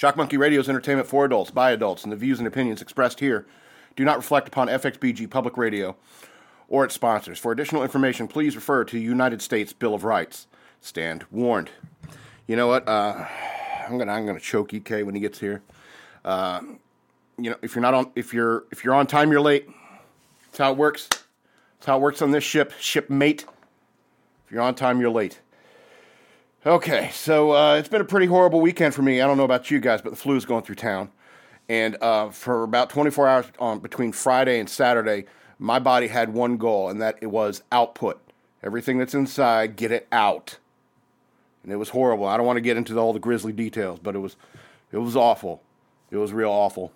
Shock Monkey Radio is entertainment for adults, by adults, and the views and opinions expressed here do not reflect upon FXBG Public Radio or its sponsors. For additional information, please refer to United States Bill of Rights. Stand warned. You know what? Uh, I'm gonna I'm gonna choke EK when he gets here. Uh, you know, if you're not on if you're if you're on time, you're late. That's how it works. That's how it works on this ship, shipmate. If you're on time, you're late. Okay, so uh, it's been a pretty horrible weekend for me. I don't know about you guys, but the flu is going through town. And uh, for about 24 hours on between Friday and Saturday, my body had one goal, and that it was output. Everything that's inside, get it out. And it was horrible. I don't want to get into all the grisly details, but it was, it was awful. It was real awful.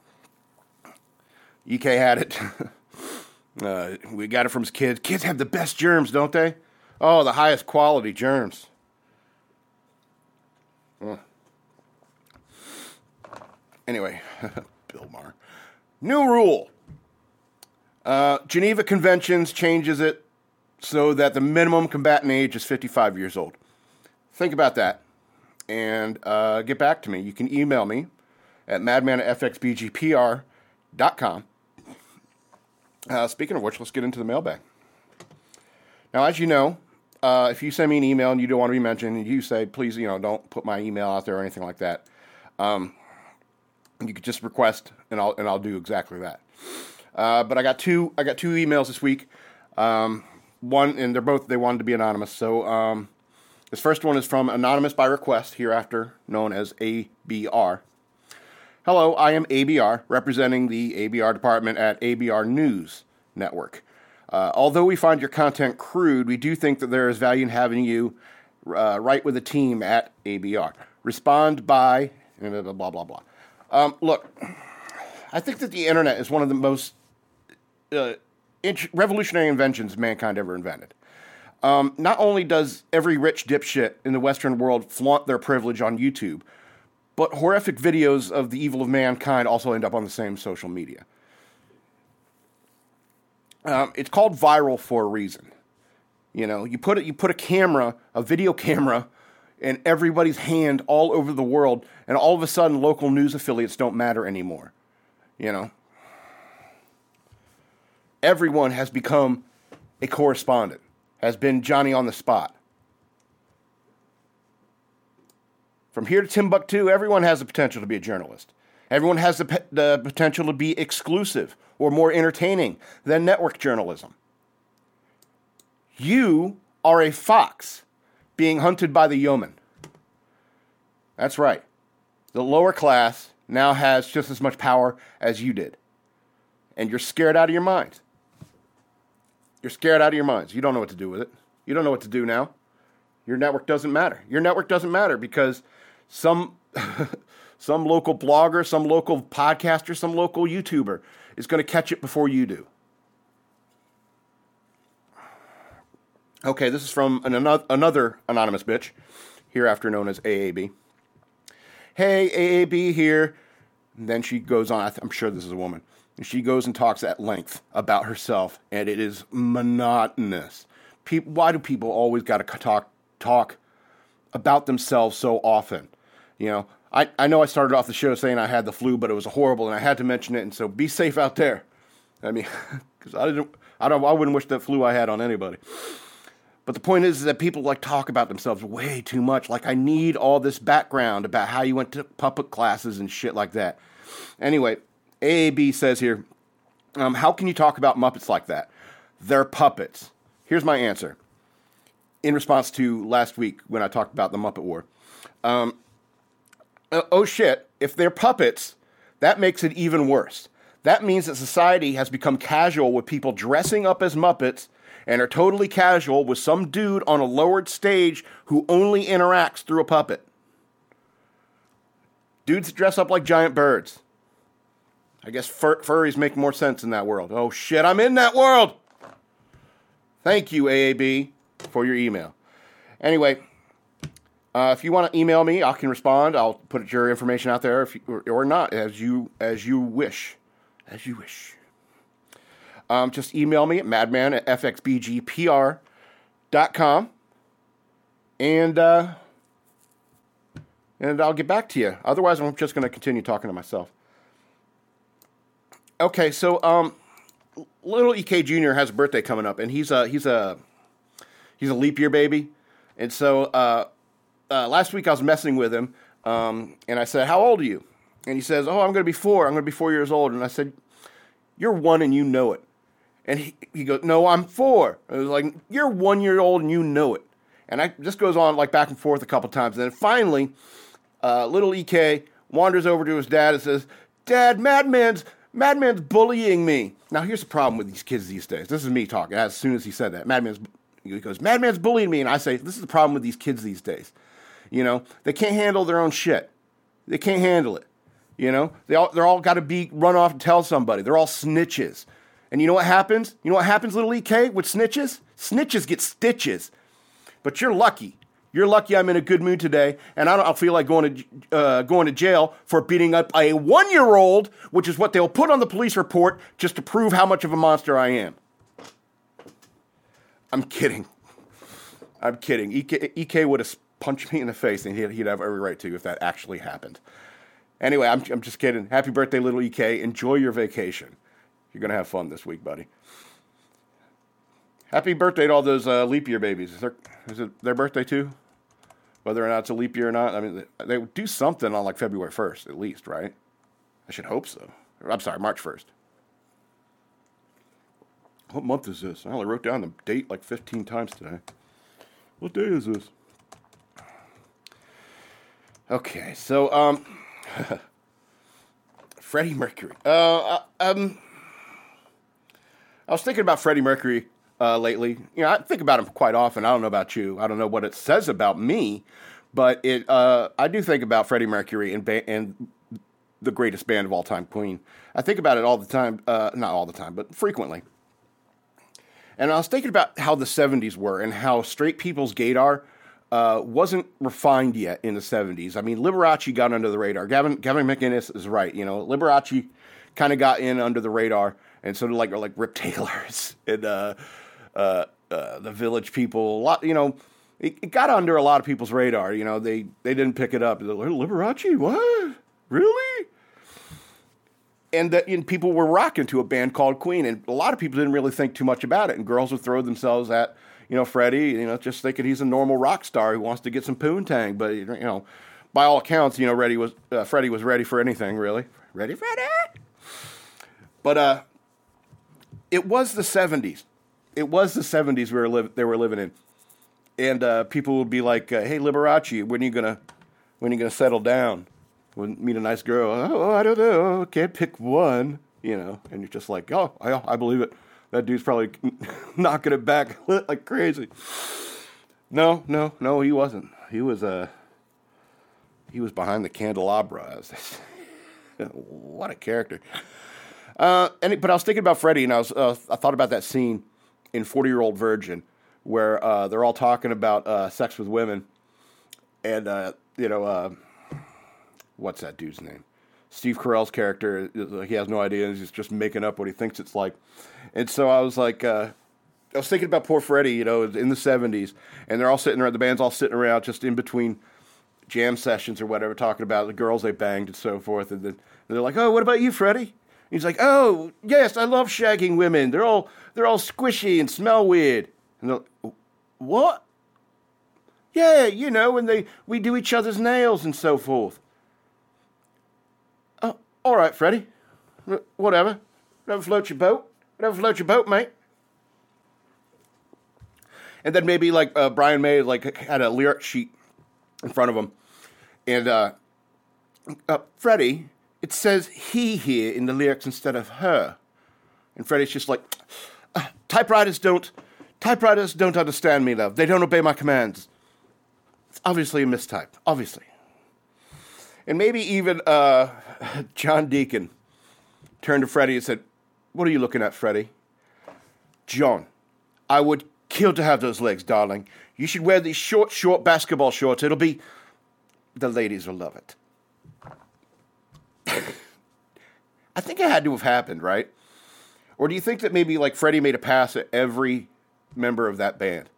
EK had it. uh, we got it from his kids. Kids have the best germs, don't they? Oh, the highest quality germs. Anyway, Bill Maher. New rule. Uh, Geneva Conventions changes it so that the minimum combatant age is 55 years old. Think about that and uh, get back to me. You can email me at madman at fxbgpr.com. Uh, speaking of which, let's get into the mailbag. Now, as you know, uh, if you send me an email and you don't want to be mentioned, and you say, please, you know, don't put my email out there or anything like that, um, you could just request, and I'll and I'll do exactly that. Uh, but I got two I got two emails this week. Um, one, and they're both they wanted to be anonymous. So um, this first one is from anonymous by request, hereafter known as ABR. Hello, I am ABR, representing the ABR department at ABR News Network. Uh, although we find your content crude, we do think that there is value in having you uh, write with a team at ABR. Respond by blah blah blah blah. Um, look, I think that the internet is one of the most uh, revolutionary inventions mankind ever invented. Um, not only does every rich dipshit in the Western world flaunt their privilege on YouTube, but horrific videos of the evil of mankind also end up on the same social media. Um, it's called viral for a reason. You know, you put it, you put a camera, a video camera, in everybody's hand all over the world, and all of a sudden, local news affiliates don't matter anymore. You know, everyone has become a correspondent, has been Johnny on the spot. From here to Timbuktu, everyone has the potential to be a journalist. Everyone has the, the potential to be exclusive or more entertaining than network journalism. You are a fox being hunted by the yeoman. That's right. The lower class now has just as much power as you did. And you're scared out of your mind. You're scared out of your minds. You don't know what to do with it. You don't know what to do now. Your network doesn't matter. Your network doesn't matter because some some local blogger, some local podcaster, some local YouTuber is going to catch it before you do. Okay, this is from an, another anonymous bitch, hereafter known as AAB. Hey, AAB here. And then she goes on, I'm sure this is a woman. She goes and talks at length about herself, and it is monotonous. Why do people always got to talk talk about themselves so often? You know, I, I know I started off the show saying I had the flu, but it was horrible, and I had to mention it. And so, be safe out there. I mean, because I didn't, I don't, I wouldn't wish that flu I had on anybody. But the point is, is that people like talk about themselves way too much. Like I need all this background about how you went to puppet classes and shit like that. Anyway, AAB says here, um, how can you talk about Muppets like that? They're puppets. Here's my answer. In response to last week when I talked about the Muppet War, um, uh, oh shit, if they're puppets, that makes it even worse. That means that society has become casual with people dressing up as Muppets and are totally casual with some dude on a lowered stage who only interacts through a puppet. Dudes dress up like giant birds. I guess fur- furries make more sense in that world. Oh shit, I'm in that world! Thank you, AAB, for your email. Anyway, uh, if you want to email me, I can respond. I'll put your information out there, you, or, or not, as you as you wish, as you wish. um, just email me at madman at fxbgpr.com and uh, and I'll get back to you. Otherwise, I'm just going to continue talking to myself. Okay, so um, little Ek Jr. has a birthday coming up, and he's a he's a he's a leap year baby, and so uh, uh, last week I was messing with him, um, and I said, "How old are you?" And he says, "Oh, I'm going to be four. I'm going to be four years old." And I said, "You're one, and you know it." And he, he goes, "No, I'm four. I was like, "You're one year old, and you know it." And I just goes on like back and forth a couple times, and then finally, uh, little Ek wanders over to his dad and says, "Dad, Madman's Madman's bullying me." Now here's the problem with these kids these days. This is me talking. As soon as he said that, Madman's he goes, Madman's bullying me, and I say, this is the problem with these kids these days. You know, they can't handle their own shit. They can't handle it. You know, they all they're all got to be run off and tell somebody. They're all snitches. And you know what happens? You know what happens, little Ek, with snitches? Snitches get stitches. But you're lucky. You're lucky I'm in a good mood today, and I don't feel like going to uh, going to jail for beating up a one year old, which is what they'll put on the police report just to prove how much of a monster I am. I'm kidding. I'm kidding. Ek, Ek would have punched me in the face, and he'd, he'd have every right to if that actually happened. Anyway, I'm, I'm just kidding. Happy birthday, little Ek. Enjoy your vacation. You're going to have fun this week, buddy. Happy birthday to all those uh, leap year babies. Is, there, is it their birthday too? Whether or not it's a leap year or not, I mean, they, they do something on like February 1st, at least, right? I should hope so. I'm sorry, March 1st. What month is this? I only wrote down the date like 15 times today. What day is this? Okay, so um, Freddie Mercury. Uh, uh, um, I was thinking about Freddie Mercury uh, lately. You know, I think about him quite often. I don't know about you. I don't know what it says about me, but it. Uh, I do think about Freddie Mercury and ba- and the greatest band of all time, Queen. I think about it all the time. Uh, not all the time, but frequently. And I was thinking about how the 70s were and how straight people's gaydar uh, wasn't refined yet in the 70s. I mean, Liberace got under the radar. Gavin, Gavin McInnes is right. You know, Liberace kind of got in under the radar, and so did like, like Rip Taylors and uh, uh, uh, the Village People. A lot, you know, it, it, got under a lot of people's radar. You know, they, they didn't pick it up. Liberace, what? Really? and that and people were rocking to a band called Queen, and a lot of people didn't really think too much about it, and girls would throw themselves at you know Freddie, you know, just thinking he's a normal rock star who wants to get some poontang, but you know, by all accounts, you know, Ready was uh, Freddie was ready for anything really, ready Freddie, but uh, it was the '70s, it was the '70s we were li- they were living in, and uh, people would be like, uh, "Hey, Liberace, when are you gonna when are you gonna settle down?" when meet a nice girl, oh, I don't know, can't pick one, you know, and you're just like, oh, I, I believe it. That dude's probably knocking it back like crazy. No, no, no, he wasn't. He was uh, he was behind the candelabra. what a character. Uh, and but I was thinking about Freddie, and I was uh, I thought about that scene in Forty Year Old Virgin where uh, they're all talking about uh, sex with women, and uh, you know what's that dude's name? Steve Carell's character, he has no idea. He's just making up what he thinks it's like. And so I was like, uh, I was thinking about poor Freddie, you know, in the 70s, and they're all sitting around, the band's all sitting around just in between jam sessions or whatever, talking about the girls they banged and so forth. And then they're like, oh, what about you, Freddie? he's like, oh, yes, I love shagging women. They're all, they're all squishy and smell weird. And they're like, what? Yeah, you know, when they, we do each other's nails and so forth. All right, Freddie. Whatever. Whatever floats your boat. Whatever floats your boat, mate. And then maybe like uh, Brian May like had a lyric sheet in front of him, and uh, uh, Freddie, it says he here in the lyrics instead of her, and Freddie's just like, uh, typewriters don't, typewriters don't understand me, love. They don't obey my commands. It's obviously a mistype, obviously. And maybe even uh, John Deacon turned to Freddie and said, What are you looking at, Freddie? John, I would kill to have those legs, darling. You should wear these short, short basketball shorts. It'll be. The ladies will love it. I think it had to have happened, right? Or do you think that maybe like Freddie made a pass at every member of that band?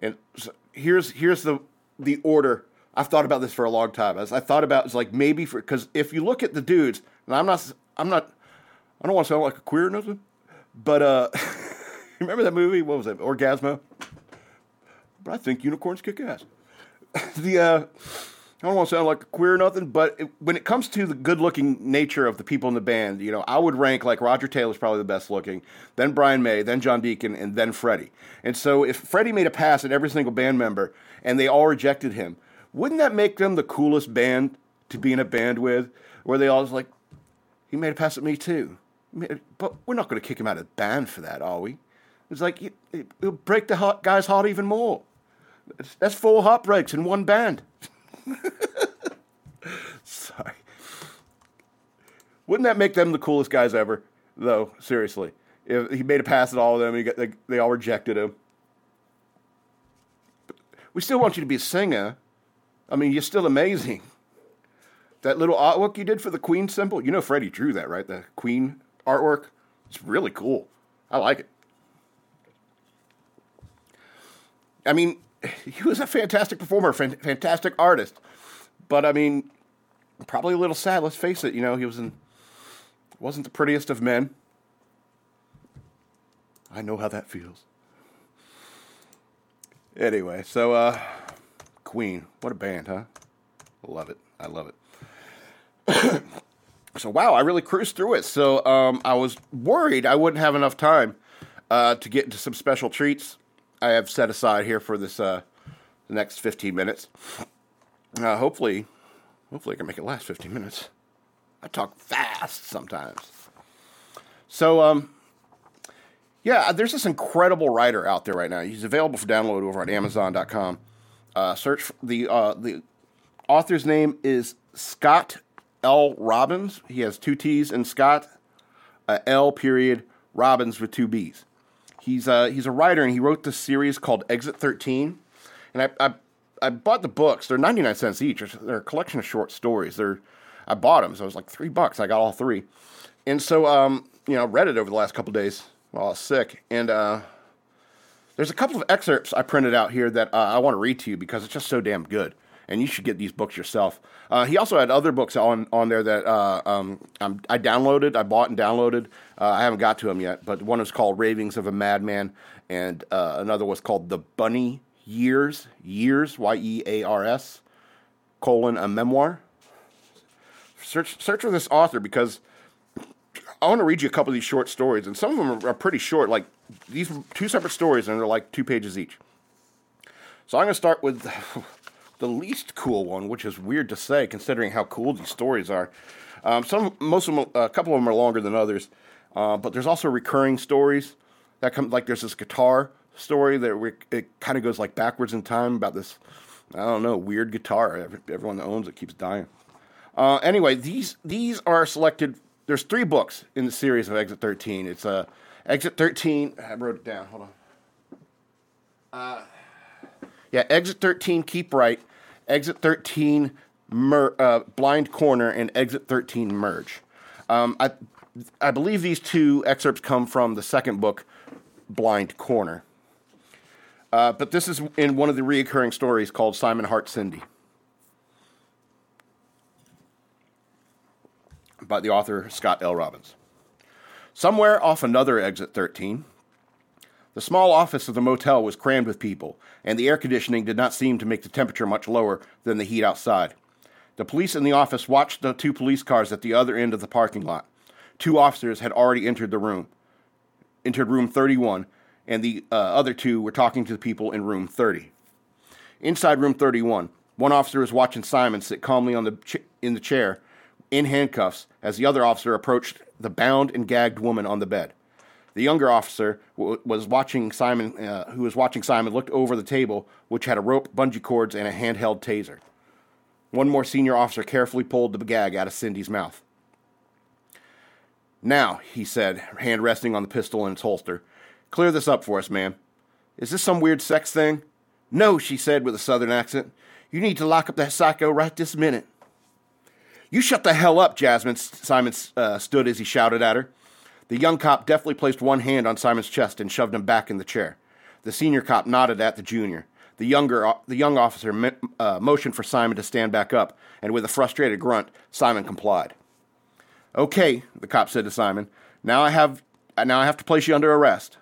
And so here's here's the the order. I've thought about this for a long time. As I thought about it's like maybe for because if you look at the dudes, and I'm not I'm not I don't want to sound like a queer or nothing, but uh, remember that movie? What was it? Orgazmo. But I think unicorns kick ass. the uh, I don't want to sound like a queer or nothing, but it, when it comes to the good-looking nature of the people in the band, you know, I would rank like Roger Taylor's probably the best looking, then Brian May, then John Deacon, and then Freddie. And so if Freddie made a pass at every single band member and they all rejected him, wouldn't that make them the coolest band to be in a band with? Where they all was like, he made a pass at me too, but we're not going to kick him out of the band for that, are we? It's like it'll break the heart, guy's heart even more. That's four heartbreaks in one band. Sorry. Wouldn't that make them the coolest guys ever, though? Seriously. If he made a pass at all of them, got, they, they all rejected him. But we still want you to be a singer. I mean, you're still amazing. That little artwork you did for the Queen symbol, you know Freddie drew that, right? The Queen artwork. It's really cool. I like it. I mean, he was a fantastic performer, fantastic artist. But I mean, probably a little sad. Let's face it. You know, he was in, wasn't the prettiest of men. I know how that feels. Anyway, so uh, Queen, what a band, huh? Love it. I love it. so wow, I really cruised through it. So um, I was worried I wouldn't have enough time uh, to get into some special treats I have set aside here for this uh, next 15 minutes. Uh, hopefully, hopefully I can make it last 15 minutes. I talk fast sometimes. So, um, yeah, there's this incredible writer out there right now. He's available for download over at Amazon.com. Uh, search the uh, the author's name is Scott L. Robbins. He has two T's in Scott, uh, L. Period Robbins with two B's. He's uh, he's a writer and he wrote this series called Exit 13. And I, I, I bought the books. They're 99 cents each. They're a collection of short stories. They're I bought them, so it was like three bucks. I got all three. And so, um, you know, read it over the last couple days while I was sick. And uh, there's a couple of excerpts I printed out here that uh, I want to read to you because it's just so damn good. And you should get these books yourself. Uh, he also had other books on, on there that uh, um, I downloaded, I bought and downloaded. Uh, I haven't got to them yet, but one is called Ravings of a Madman, and uh, another was called The Bunny Years, Years, Y E A R S, colon, a memoir. Search, search for this author because I want to read you a couple of these short stories, and some of them are, are pretty short. Like these two separate stories, and they're like two pages each. So I'm going to start with the least cool one, which is weird to say considering how cool these stories are. Um, some, most of them, a couple of them are longer than others, uh, but there's also recurring stories that come. Like there's this guitar story that re- it kind of goes like backwards in time about this. I don't know, weird guitar. Everyone that owns it keeps dying. Uh, anyway, these these are selected. There's three books in the series of Exit 13. It's uh, Exit 13. I wrote it down. Hold on. Uh, yeah, Exit 13, Keep Right. Exit 13, mer- uh, Blind Corner, and Exit 13, Merge. Um, I I believe these two excerpts come from the second book, Blind Corner. Uh, but this is in one of the reoccurring stories called Simon Hart Cindy. By the author Scott L. Robbins. Somewhere off another exit 13, the small office of the motel was crammed with people, and the air conditioning did not seem to make the temperature much lower than the heat outside. The police in the office watched the two police cars at the other end of the parking lot. Two officers had already entered the room, entered room 31, and the uh, other two were talking to the people in room 30. Inside room 31, one officer was watching Simon sit calmly on the ch- in the chair in handcuffs as the other officer approached the bound and gagged woman on the bed. The younger officer w- was watching Simon, uh, who was watching Simon, looked over the table, which had a rope, bungee cords, and a handheld taser. One more senior officer carefully pulled the gag out of Cindy's mouth. Now, he said, hand resting on the pistol in its holster, Clear this up for us, ma'am. Is this some weird sex thing? No, she said with a southern accent. You need to lock up that psycho right this minute. You shut the hell up, Jasmine, Simon uh, stood as he shouted at her. The young cop deftly placed one hand on Simon's chest and shoved him back in the chair. The senior cop nodded at the junior. The younger, the young officer uh, motioned for Simon to stand back up, and with a frustrated grunt, Simon complied. Okay, the cop said to Simon. Now I have, now I have to place you under arrest.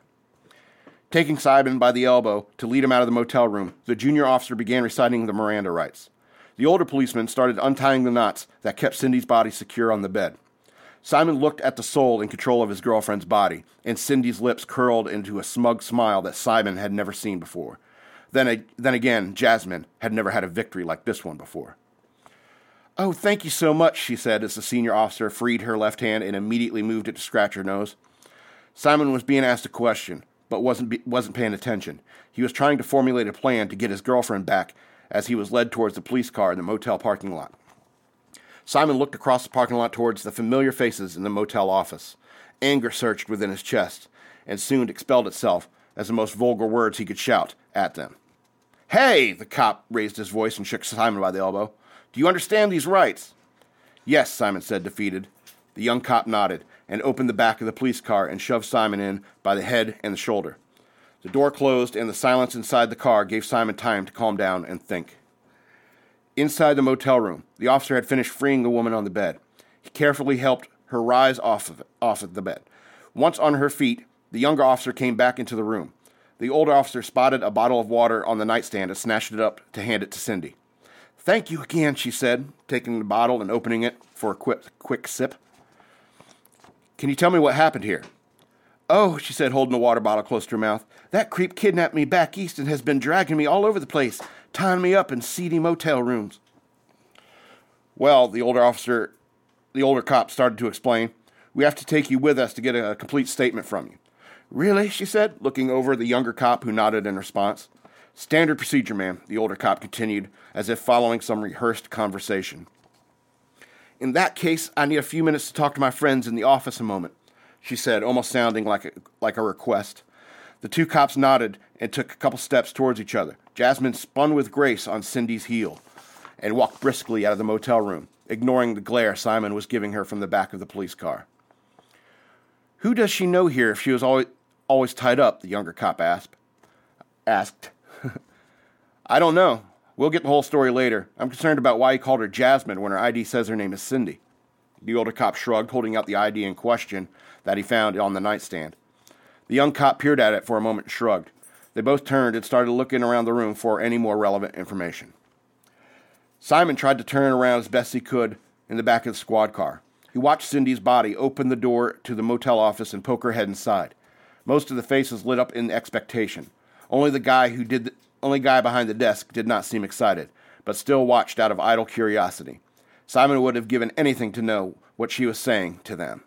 Taking Simon by the elbow to lead him out of the motel room, the junior officer began reciting the Miranda rights. The older policeman started untying the knots that kept Cindy's body secure on the bed. Simon looked at the soul in control of his girlfriend's body, and Cindy's lips curled into a smug smile that Simon had never seen before. Then, then again, Jasmine had never had a victory like this one before. Oh, thank you so much, she said as the senior officer freed her left hand and immediately moved it to scratch her nose. Simon was being asked a question, but wasn't, wasn't paying attention. He was trying to formulate a plan to get his girlfriend back as he was led towards the police car in the motel parking lot. Simon looked across the parking lot towards the familiar faces in the motel office. Anger surged within his chest and soon expelled itself as the most vulgar words he could shout at them. Hey! The cop raised his voice and shook Simon by the elbow. Do you understand these rights? Yes, Simon said, defeated. The young cop nodded and opened the back of the police car and shoved Simon in by the head and the shoulder. The door closed, and the silence inside the car gave Simon time to calm down and think. Inside the motel room, the officer had finished freeing the woman on the bed. He carefully helped her rise off of, it, off of the bed. Once on her feet, the younger officer came back into the room. The older officer spotted a bottle of water on the nightstand and snatched it up to hand it to Cindy. Thank you again, she said, taking the bottle and opening it for a quick, quick sip. Can you tell me what happened here? Oh, she said, holding the water bottle close to her mouth. That creep kidnapped me back east and has been dragging me all over the place tying me up in seedy motel rooms. Well, the older officer, the older cop started to explain, we have to take you with us to get a complete statement from you. Really? she said, looking over the younger cop who nodded in response. Standard procedure, ma'am, the older cop continued, as if following some rehearsed conversation. In that case, I need a few minutes to talk to my friends in the office a moment, she said, almost sounding like a, like a request. The two cops nodded and took a couple steps towards each other. Jasmine spun with grace on Cindy's heel and walked briskly out of the motel room, ignoring the glare Simon was giving her from the back of the police car. Who does she know here if she was always, always tied up? The younger cop asked. Asked. I don't know. We'll get the whole story later. I'm concerned about why he called her Jasmine when her ID says her name is Cindy. The older cop shrugged, holding out the ID in question that he found on the nightstand. The young cop peered at it for a moment and shrugged. They both turned and started looking around the room for any more relevant information. Simon tried to turn around as best he could in the back of the squad car. He watched Cindy's body open the door to the motel office and poke her head inside. Most of the faces lit up in expectation. Only the guy who did the, only guy behind the desk did not seem excited, but still watched out of idle curiosity. Simon would have given anything to know what she was saying to them.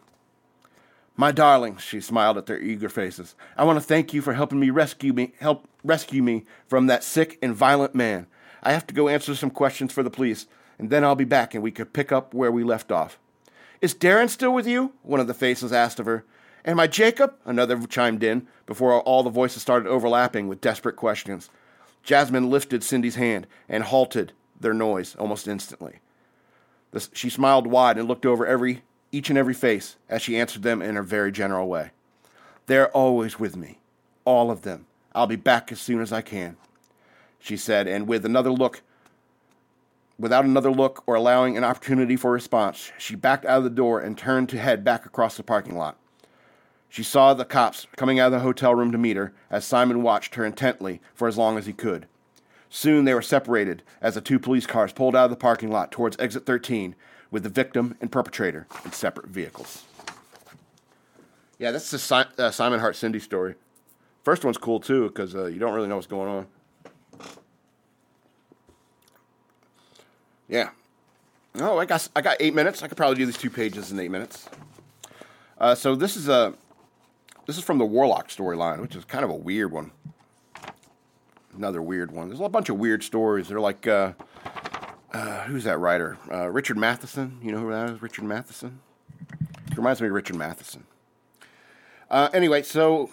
My darlings, she smiled at their eager faces. I want to thank you for helping me rescue me help rescue me from that sick and violent man. I have to go answer some questions for the police, and then I'll be back and we could pick up where we left off. Is Darren still with you? One of the faces asked of her. And my Jacob? Another chimed in, before all the voices started overlapping with desperate questions. Jasmine lifted Cindy's hand and halted their noise almost instantly. she smiled wide and looked over every each and every face as she answered them in her very general way. They're always with me, all of them. I'll be back as soon as I can, she said, and with another look, without another look or allowing an opportunity for response, she backed out of the door and turned to head back across the parking lot. She saw the cops coming out of the hotel room to meet her as Simon watched her intently for as long as he could. Soon they were separated as the two police cars pulled out of the parking lot towards exit 13 with the victim and perpetrator in separate vehicles. Yeah, that's the si- uh, Simon Hart Cindy story. First one's cool too because uh, you don't really know what's going on. Yeah. Oh, I got I got eight minutes. I could probably do these two pages in eight minutes. Uh, so this is a this is from the Warlock storyline, which is kind of a weird one. Another weird one. There's a bunch of weird stories. They're like uh, uh, who's that writer? Uh, Richard Matheson. You know who that is? Richard Matheson. It reminds me of Richard Matheson. Uh, anyway, so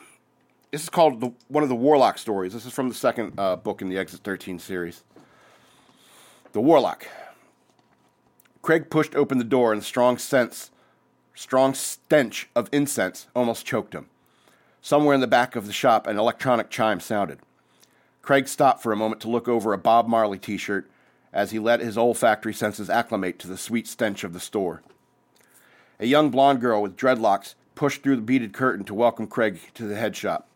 this is called the, one of the Warlock stories. This is from the second uh, book in the Exit 13 series. The Warlock. Craig pushed open the door, and the strong sense strong stench of incense almost choked him. Somewhere in the back of the shop, an electronic chime sounded. Craig stopped for a moment to look over a Bob Marley t shirt as he let his olfactory senses acclimate to the sweet stench of the store. A young blonde girl with dreadlocks pushed through the beaded curtain to welcome Craig to the head shop.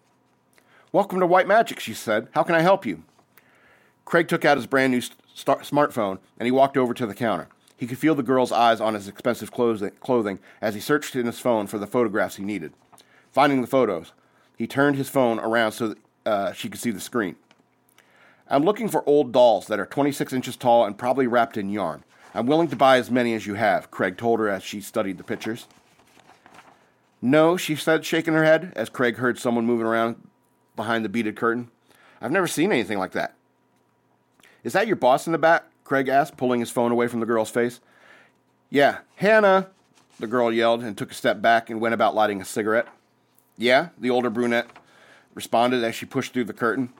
Welcome to White Magic, she said. How can I help you? Craig took out his brand new smartphone and he walked over to the counter. He could feel the girl's eyes on his expensive clothing as he searched in his phone for the photographs he needed. Finding the photos, he turned his phone around so that uh, she could see the screen. I'm looking for old dolls that are 26 inches tall and probably wrapped in yarn. I'm willing to buy as many as you have, Craig told her as she studied the pictures. No, she said, shaking her head as Craig heard someone moving around behind the beaded curtain. I've never seen anything like that. Is that your boss in the back? Craig asked, pulling his phone away from the girl's face. Yeah, Hannah, the girl yelled and took a step back and went about lighting a cigarette. Yeah, the older brunette responded as she pushed through the curtain.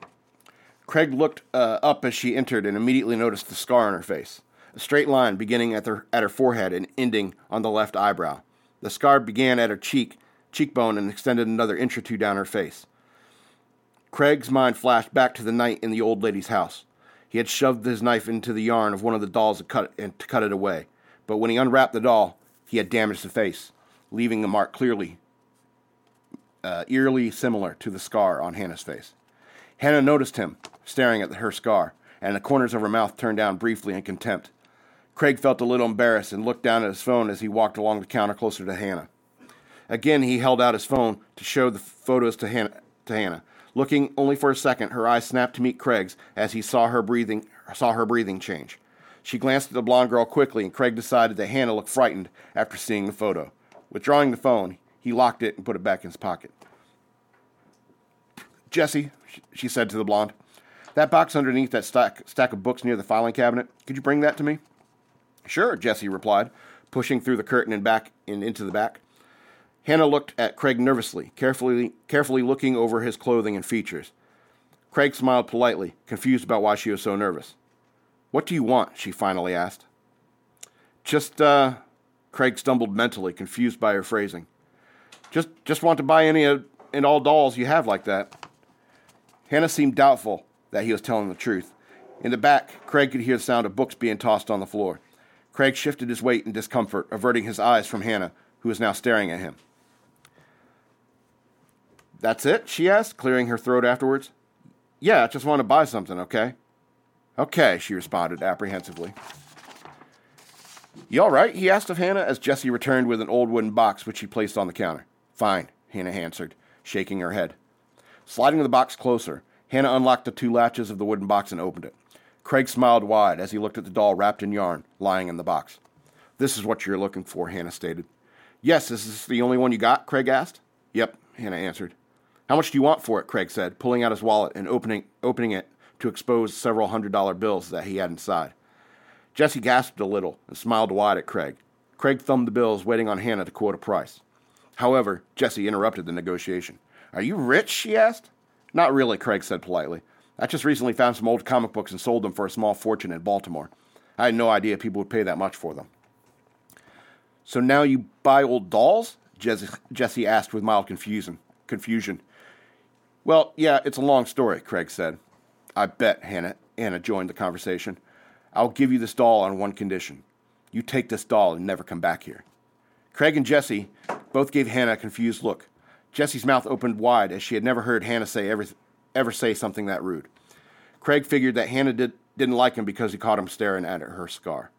Craig looked uh, up as she entered and immediately noticed the scar on her face a straight line beginning at, the, at her forehead and ending on the left eyebrow. The scar began at her cheek, cheekbone and extended another inch or two down her face. Craig's mind flashed back to the night in the old lady's house. He had shoved his knife into the yarn of one of the dolls to cut, and to cut it away. But when he unwrapped the doll, he had damaged the face, leaving a mark clearly, uh, eerily similar to the scar on Hannah's face. Hannah noticed him, staring at her scar, and the corners of her mouth turned down briefly in contempt. Craig felt a little embarrassed and looked down at his phone as he walked along the counter closer to Hannah. Again, he held out his phone to show the photos to Hannah. To Hannah. Looking only for a second, her eyes snapped to meet Craig's as he saw her breathing saw her breathing change. She glanced at the blonde girl quickly, and Craig decided that Hannah looked frightened after seeing the photo. Withdrawing the phone, he locked it and put it back in his pocket. Jesse, she said to the blonde, that box underneath that stack, stack of books near the filing cabinet, could you bring that to me? Sure, Jesse replied, pushing through the curtain and back and into the back. Hannah looked at Craig nervously, carefully, carefully looking over his clothing and features. Craig smiled politely, confused about why she was so nervous. What do you want? she finally asked. Just, uh, Craig stumbled mentally, confused by her phrasing. Just, just want to buy any of, and all dolls you have like that. Hannah seemed doubtful that he was telling the truth. In the back, Craig could hear the sound of books being tossed on the floor. Craig shifted his weight in discomfort, averting his eyes from Hannah, who was now staring at him. That's it? she asked, clearing her throat afterwards. Yeah, I just want to buy something, okay? Okay, she responded apprehensively. You all right? he asked of Hannah as Jesse returned with an old wooden box which she placed on the counter. Fine, Hannah answered, shaking her head. Sliding the box closer, Hannah unlocked the two latches of the wooden box and opened it. Craig smiled wide as he looked at the doll wrapped in yarn lying in the box. This is what you're looking for, Hannah stated. Yes, is this the only one you got? Craig asked. Yep, Hannah answered. How much do you want for it? Craig said, pulling out his wallet and opening, opening it to expose several hundred dollar bills that he had inside. Jesse gasped a little and smiled wide at Craig. Craig thumbed the bills, waiting on Hannah to quote a price. However, Jesse interrupted the negotiation. Are you rich? she asked. Not really, Craig said politely. I just recently found some old comic books and sold them for a small fortune in Baltimore. I had no idea people would pay that much for them. So now you buy old dolls? Jesse asked with mild confusion. Confusion. Well, yeah, it's a long story, Craig said. I bet, Hannah. Anna joined the conversation. I'll give you this doll on one condition. You take this doll and never come back here. Craig and Jesse both gave Hannah a confused look. Jesse's mouth opened wide as she had never heard Hannah say ever, ever say something that rude. Craig figured that Hannah did, didn't like him because he caught him staring at her scar.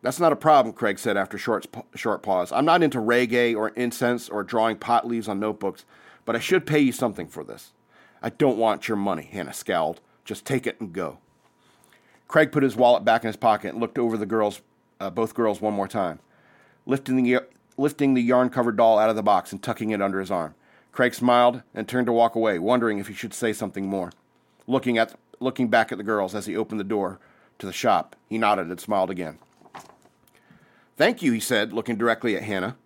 That's not a problem, Craig said after a short, short pause. I'm not into reggae or incense or drawing pot leaves on notebooks, but I should pay you something for this. I don't want your money, Hannah scowled. Just take it and go. Craig put his wallet back in his pocket and looked over the girls, uh, both girls one more time, lifting the, lifting the yarn covered doll out of the box and tucking it under his arm. Craig smiled and turned to walk away, wondering if he should say something more. Looking, at, looking back at the girls as he opened the door to the shop, he nodded and smiled again. Thank you, he said, looking directly at Hannah.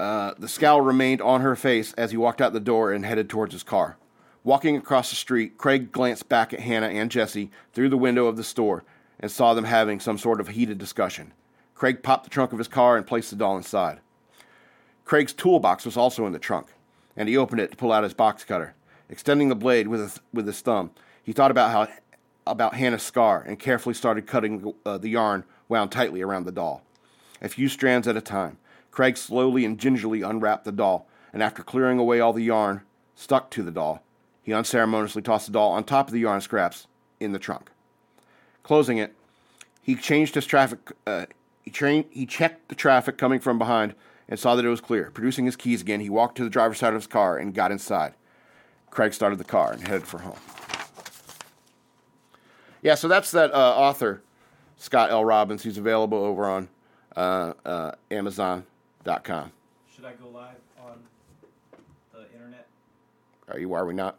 Uh, the scowl remained on her face as he walked out the door and headed towards his car. Walking across the street, Craig glanced back at Hannah and Jesse through the window of the store and saw them having some sort of heated discussion. Craig popped the trunk of his car and placed the doll inside. Craig's toolbox was also in the trunk, and he opened it to pull out his box cutter. Extending the blade with his, with his thumb, he thought about how about Hannah's scar and carefully started cutting uh, the yarn wound tightly around the doll. A few strands at a time, Craig slowly and gingerly unwrapped the doll, and after clearing away all the yarn stuck to the doll, he unceremoniously tossed the doll on top of the yarn scraps in the trunk. Closing it, he changed his traffic. Uh, he, trained, he checked the traffic coming from behind and saw that it was clear. Producing his keys again, he walked to the driver's side of his car and got inside. Craig started the car and headed for home. Yeah, so that's that uh, author, Scott L. Robbins. He's available over on uh, uh, Amazon.com. Should I go live on the internet? Are you? Are we not?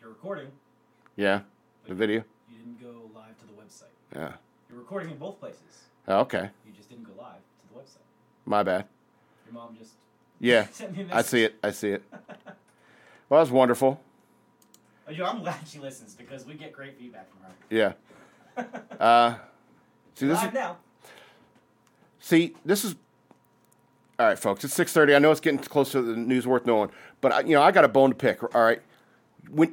You're recording. Yeah, the video. You didn't go live to the website. Yeah. You're recording in both places. Oh, okay, You just didn't go live to the website. my bad. Your mom just Yeah, sent me a iMessage. I see it. I see it. Well, that's wonderful. Oh, yo, I'm glad she listens because we get great feedback from her. Yeah. Uh, see, this is live now. See, this is all right, folks. It's six thirty. I know it's getting close to the news worth knowing, but I, you know I got a bone to pick. All right, when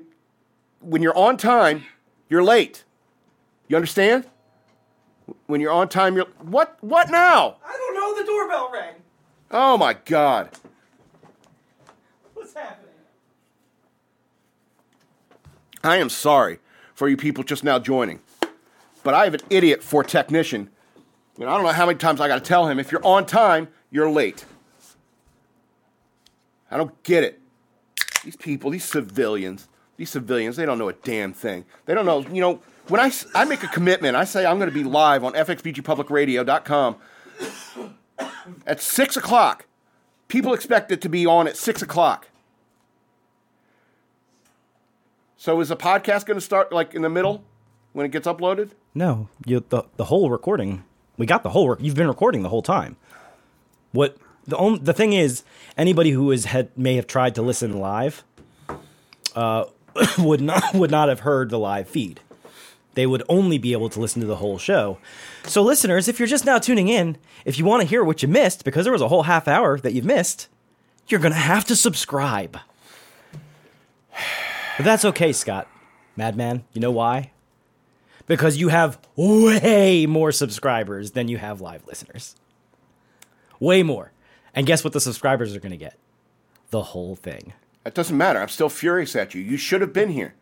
when you're on time, you're late. You understand? When you're on time, you're what? What now? I don't know. The doorbell rang. Oh my God! What's happening? I am sorry for you people just now joining, but I have an idiot for technician. I don't know how many times I got to tell him if you're on time, you're late. I don't get it. These people, these civilians, these civilians, they don't know a damn thing. They don't know, you know, when I, I make a commitment, I say I'm going to be live on fxbgpublicradio.com at 6 o'clock. People expect it to be on at 6 o'clock. So is the podcast going to start like in the middle when it gets uploaded? No, you, the the whole recording. We got the whole. Rec- you've been recording the whole time. What the only the thing is, anybody who has had may have tried to listen live, uh, would not would not have heard the live feed. They would only be able to listen to the whole show. So, listeners, if you're just now tuning in, if you want to hear what you missed, because there was a whole half hour that you've missed, you're gonna have to subscribe. But that's okay, Scott. Madman, you know why? Because you have way more subscribers than you have live listeners. Way more. And guess what the subscribers are going to get? The whole thing. It doesn't matter. I'm still furious at you. You should have been here.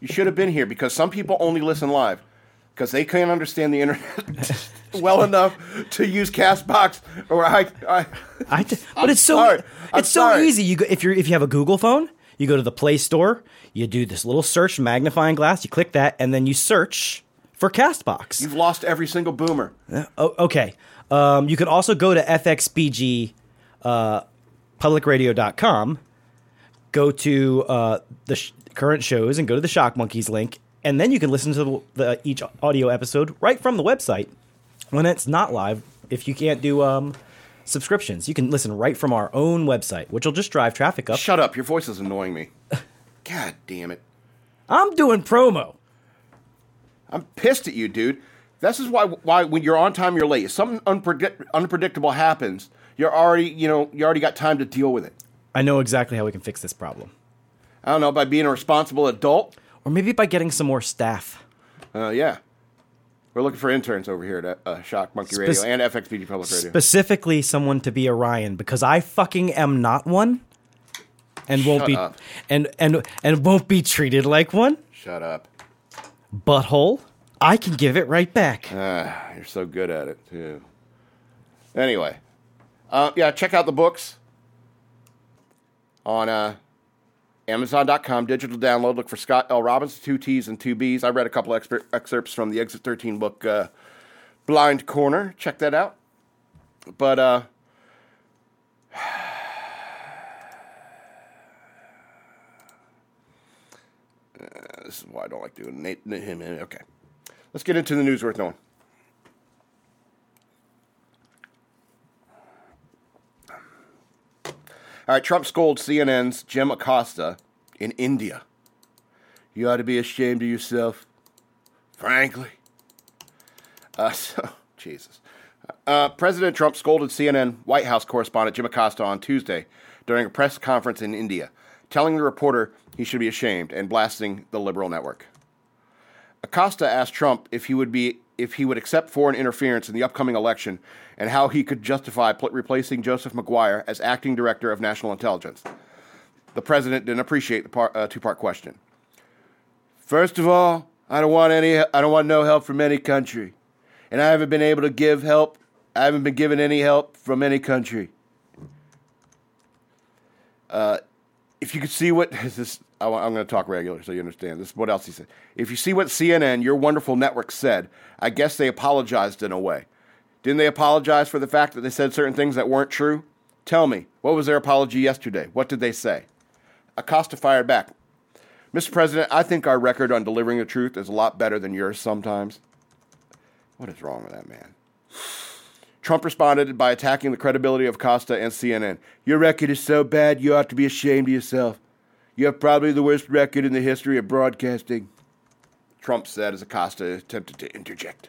You should have been here because some people only listen live because they can't understand the internet well enough to use Castbox or I. I I t- but it's so sorry. It's so sorry. easy. You go, if you if you have a Google phone, you go to the Play Store, you do this little search magnifying glass, you click that, and then you search for Castbox. You've lost every single boomer. Oh, okay. Um, you could also go to FXBG uh, publicradio.com, go to uh, the sh- current shows, and go to the Shock Monkeys link, and then you can listen to the, the, each audio episode right from the website when it's not live. If you can't do um, subscriptions, you can listen right from our own website, which will just drive traffic up. Shut up. Your voice is annoying me. God damn it. I'm doing promo. I'm pissed at you, dude. This is why why when you're on time, you're late. If something unpredict- unpredictable happens, you're already you know you already got time to deal with it. I know exactly how we can fix this problem. I don't know by being a responsible adult. Or maybe by getting some more staff. Uh, yeah, we're looking for interns over here at uh, Shock Monkey Radio and FXBG Public Radio. specifically someone to be Orion because I fucking am not one, and won't be, up. and and and won't be treated like one. Shut up. Butthole, I can give it right back. Ah, you're so good at it too. Anyway, uh, yeah, check out the books on uh, Amazon.com. Digital download. Look for Scott L. Robbins, two T's and two B's. I read a couple exper- excerpts from the Exit 13 book, uh, Blind Corner. Check that out. But uh, this is why I don't like doing Nate, him. Okay. Let's get into the news worth knowing. All right, Trump scolds CNN's Jim Acosta in India. You ought to be ashamed of yourself, frankly. Uh, so, Jesus. Uh, President Trump scolded CNN White House correspondent Jim Acosta on Tuesday during a press conference in India, telling the reporter he should be ashamed and blasting the liberal network. Acosta asked Trump if he would be if he would accept foreign interference in the upcoming election and how he could justify pl- replacing Joseph Maguire as acting director of national intelligence. The president didn't appreciate the part, uh, two-part question. First of all, I don't want any I don't want no help from any country. And I haven't been able to give help. I haven't been given any help from any country. Uh, if you could see what this I, am going to talk regular so you understand. This is what else he said. If you see what CNN, your wonderful network, said, I guess they apologized in a way. Didn't they apologize for the fact that they said certain things that weren't true? Tell me, what was their apology yesterday? What did they say? Acosta fired back. Mr. President, I think our record on delivering the truth is a lot better than yours sometimes. What is wrong with that man? Trump responded by attacking the credibility of Costa and CNN. Your record is so bad, you ought to be ashamed of yourself. You have probably the worst record in the history of broadcasting, Trump said as Acosta attempted to interject.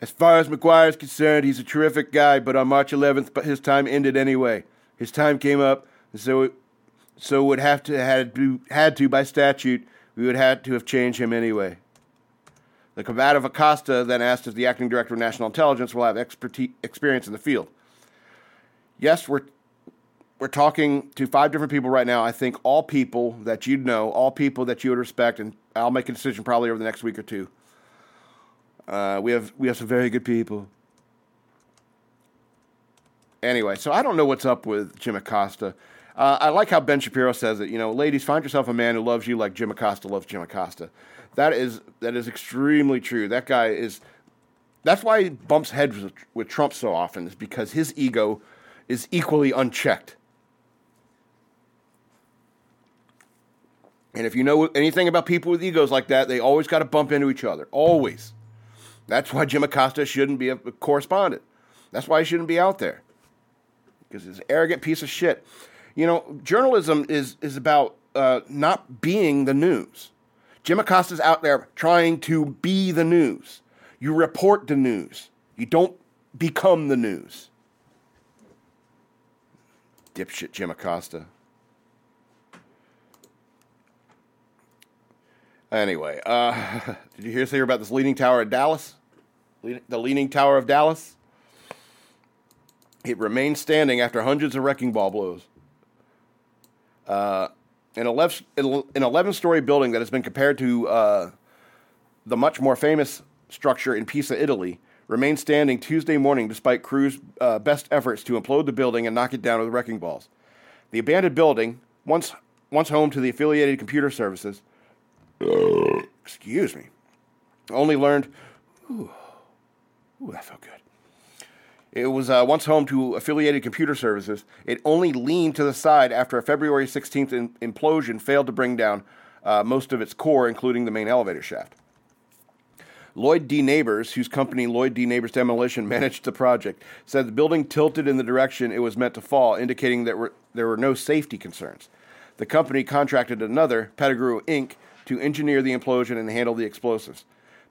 As far as Maguire is concerned, he's a terrific guy, but on March 11th, his time ended anyway. His time came up, so it, so would have to had to had to by statute, we would have to have changed him anyway. The combative Acosta then asked if the acting director of national intelligence will have expertise, experience in the field yes, we're we're talking to five different people right now. I think all people that you'd know, all people that you would respect, and I'll make a decision probably over the next week or two. Uh, we have we have some very good people. Anyway, so I don't know what's up with Jim Acosta. Uh, I like how Ben Shapiro says it. You know, ladies, find yourself a man who loves you like Jim Acosta loves Jim Acosta. That is that is extremely true. That guy is. That's why he bumps heads with, with Trump so often. Is because his ego is equally unchecked. And if you know anything about people with egos like that, they always got to bump into each other. Always. That's why Jim Acosta shouldn't be a correspondent. That's why he shouldn't be out there. Because he's an arrogant piece of shit. You know, journalism is, is about uh, not being the news. Jim Acosta's out there trying to be the news. You report the news, you don't become the news dipshit Jim Acosta. Anyway, uh, did you hear say about this Leaning Tower of Dallas? The Leaning Tower of Dallas? It remains standing after hundreds of wrecking ball blows. Uh, an 11, an 11 story building that has been compared to uh, the much more famous structure in Pisa, Italy, remained standing Tuesday morning despite crews' uh, best efforts to implode the building and knock it down with wrecking balls. The abandoned building, once, once home to the affiliated computer services, excuse me, only learned, ooh, ooh that felt good. It was uh, once home to affiliated computer services. It only leaned to the side after a February 16th in- implosion failed to bring down uh, most of its core, including the main elevator shaft. Lloyd D. Nabors, whose company Lloyd D. Nabors Demolition managed the project, said the building tilted in the direction it was meant to fall, indicating that there were no safety concerns. The company contracted another, Pettigrew Inc., to engineer the implosion and handle the explosives.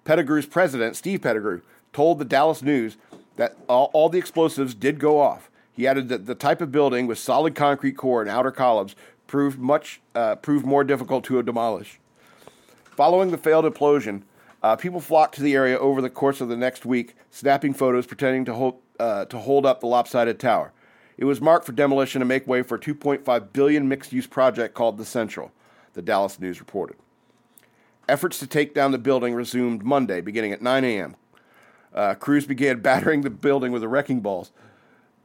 Pettigrew's president, Steve Pettigrew, told the Dallas News that all, all the explosives did go off. He added that the type of building with solid concrete core and outer columns proved much uh, proved more difficult to demolish. Following the failed implosion, uh, people flocked to the area over the course of the next week, snapping photos, pretending to hold, uh, to hold up the lopsided tower. It was marked for demolition to make way for a 2.5 billion mixed-use project called the Central. The Dallas News reported. Efforts to take down the building resumed Monday, beginning at 9 a.m. Uh, crews began battering the building with the wrecking balls,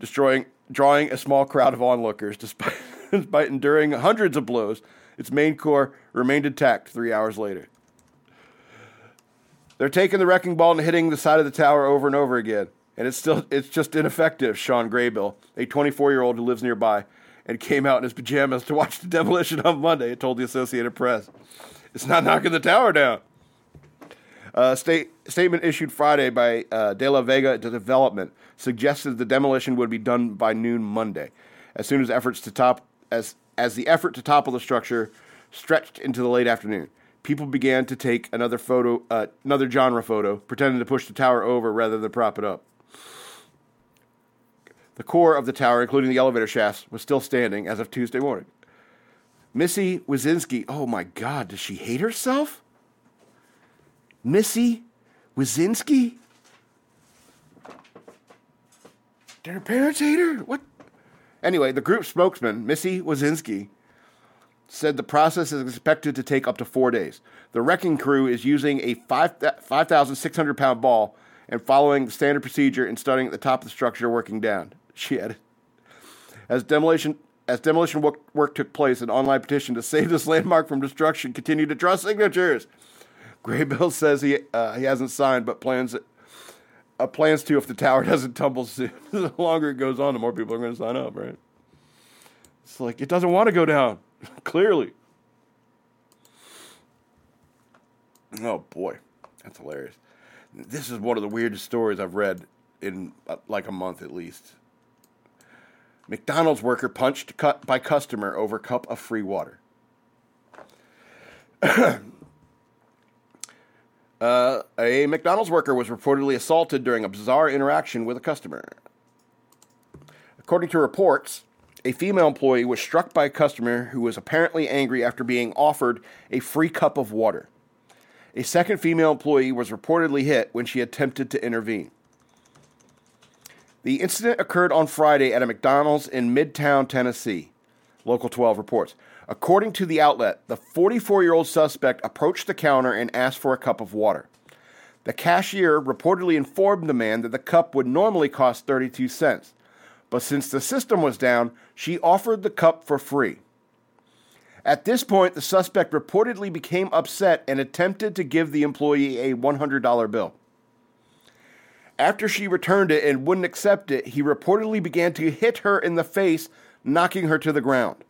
destroying, drawing a small crowd of onlookers. Despite, despite enduring hundreds of blows, its main core remained intact three hours later. They're taking the wrecking ball and hitting the side of the tower over and over again. And it's still it's just ineffective, Sean Graybill, a 24 year old who lives nearby, and came out in his pajamas to watch the demolition on Monday, told the Associated Press. It's not knocking the tower down. A state, statement issued Friday by uh, De La Vega Development suggested the demolition would be done by noon Monday, as soon as efforts to top as as the effort to topple the structure stretched into the late afternoon. people began to take another photo, uh, another genre photo, pretending to push the tower over rather than prop it up. The core of the tower, including the elevator shafts, was still standing as of Tuesday morning. Missy Wazinski, oh my God, does she hate herself? Missy Wazinski? Her parents hate her? What? Anyway, the group spokesman, Missy Wazinski, said the process is expected to take up to four days. The wrecking crew is using a 5,600 uh, pound ball and following the standard procedure in starting at the top of the structure working down. She added. As demolition as demolition work, work took place, an online petition to save this landmark from destruction continued to draw signatures. Graybill says he uh, he hasn't signed, but plans uh, plans to if the tower doesn't tumble soon. the longer it goes on, the more people are going to sign up, right? It's like it doesn't want to go down. Clearly. Oh boy, that's hilarious. This is one of the weirdest stories I've read in uh, like a month at least. McDonald's worker punched cut by customer over cup of free water. uh, a McDonald's worker was reportedly assaulted during a bizarre interaction with a customer. According to reports, a female employee was struck by a customer who was apparently angry after being offered a free cup of water. A second female employee was reportedly hit when she attempted to intervene. The incident occurred on Friday at a McDonald's in Midtown, Tennessee, Local 12 reports. According to the outlet, the 44 year old suspect approached the counter and asked for a cup of water. The cashier reportedly informed the man that the cup would normally cost 32 cents. But since the system was down, she offered the cup for free. At this point, the suspect reportedly became upset and attempted to give the employee a $100 bill. After she returned it and wouldn't accept it, he reportedly began to hit her in the face, knocking her to the ground.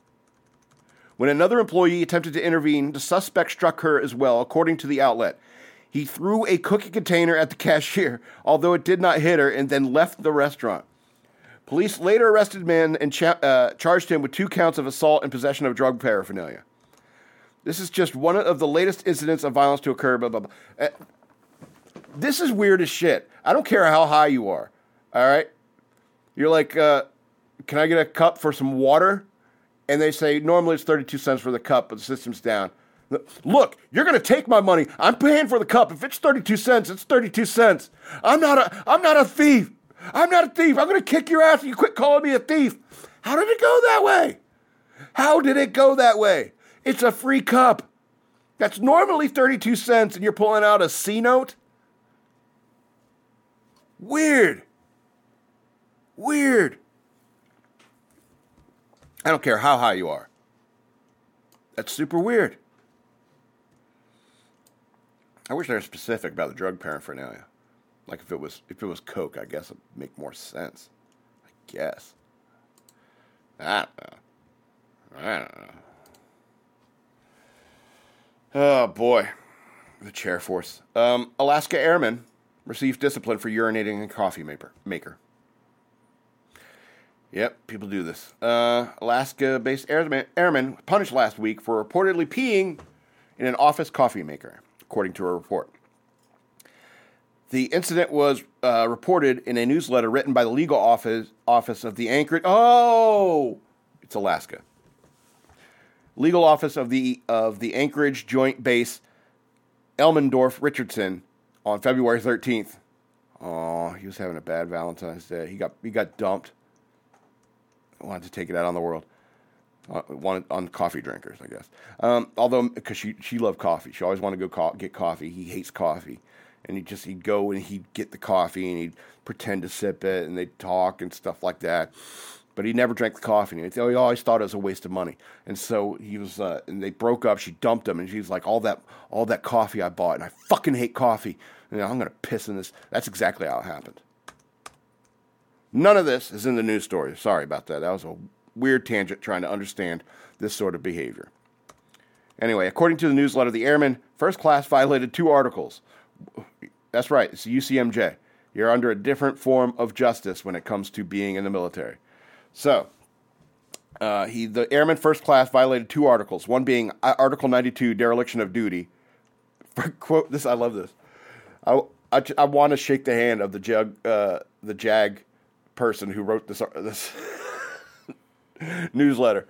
When another employee attempted to intervene, the suspect struck her as well, according to the outlet. He threw a cookie container at the cashier, although it did not hit her, and then left the restaurant. Police later arrested man and cha- uh, charged him with two counts of assault and possession of drug paraphernalia. This is just one of the latest incidents of violence to occur. Blah, blah, blah. Uh, this is weird as shit. I don't care how high you are. All right? You're like, uh, can I get a cup for some water? And they say, normally it's 32 cents for the cup, but the system's down. Look, you're going to take my money. I'm paying for the cup. If it's 32 cents, it's 32 cents. I'm not a I'm not a thief. I'm not a thief. I'm going to kick your ass if you quit calling me a thief. How did it go that way? How did it go that way? It's a free cup. That's normally 32 cents, and you're pulling out a C note? Weird. Weird. I don't care how high you are. That's super weird. I wish they were specific about the drug paraphernalia. Like if it was if it was coke, I guess it'd make more sense. I guess. I don't know. I don't know. Oh boy, the chair force. Um, Alaska Airmen received discipline for urinating in coffee maker. Maker. Yep, people do this. Uh, Alaska-based airmen, airmen punished last week for reportedly peeing in an office coffee maker, according to a report. The incident was uh, reported in a newsletter written by the legal office office of the Anchorage. Oh, it's Alaska. Legal office of the of the Anchorage Joint Base, Elmendorf Richardson, on February thirteenth. Oh, he was having a bad Valentine's Day. He got he got dumped. Wanted to take it out on the world. Uh, wanted on coffee drinkers, I guess. Um, although, because she she loved coffee, she always wanted to go co- get coffee. He hates coffee and he just he'd go and he'd get the coffee and he'd pretend to sip it and they'd talk and stuff like that. But he never drank the coffee. And he always thought it was a waste of money. And so he was, uh, and they broke up. She dumped him, and she's like, "All that, all that coffee I bought, and I fucking hate coffee. And I'm gonna piss in this." That's exactly how it happened. None of this is in the news story. Sorry about that. That was a weird tangent trying to understand this sort of behavior. Anyway, according to the newsletter, the airman first class violated two articles that's right. It's UCMJ. You're under a different form of justice when it comes to being in the military. So, uh, he the airman first class violated two articles. One being uh, Article 92, dereliction of duty, quote this. I love this. I I, I want to shake the hand of the jag uh, the jag person who wrote this this newsletter.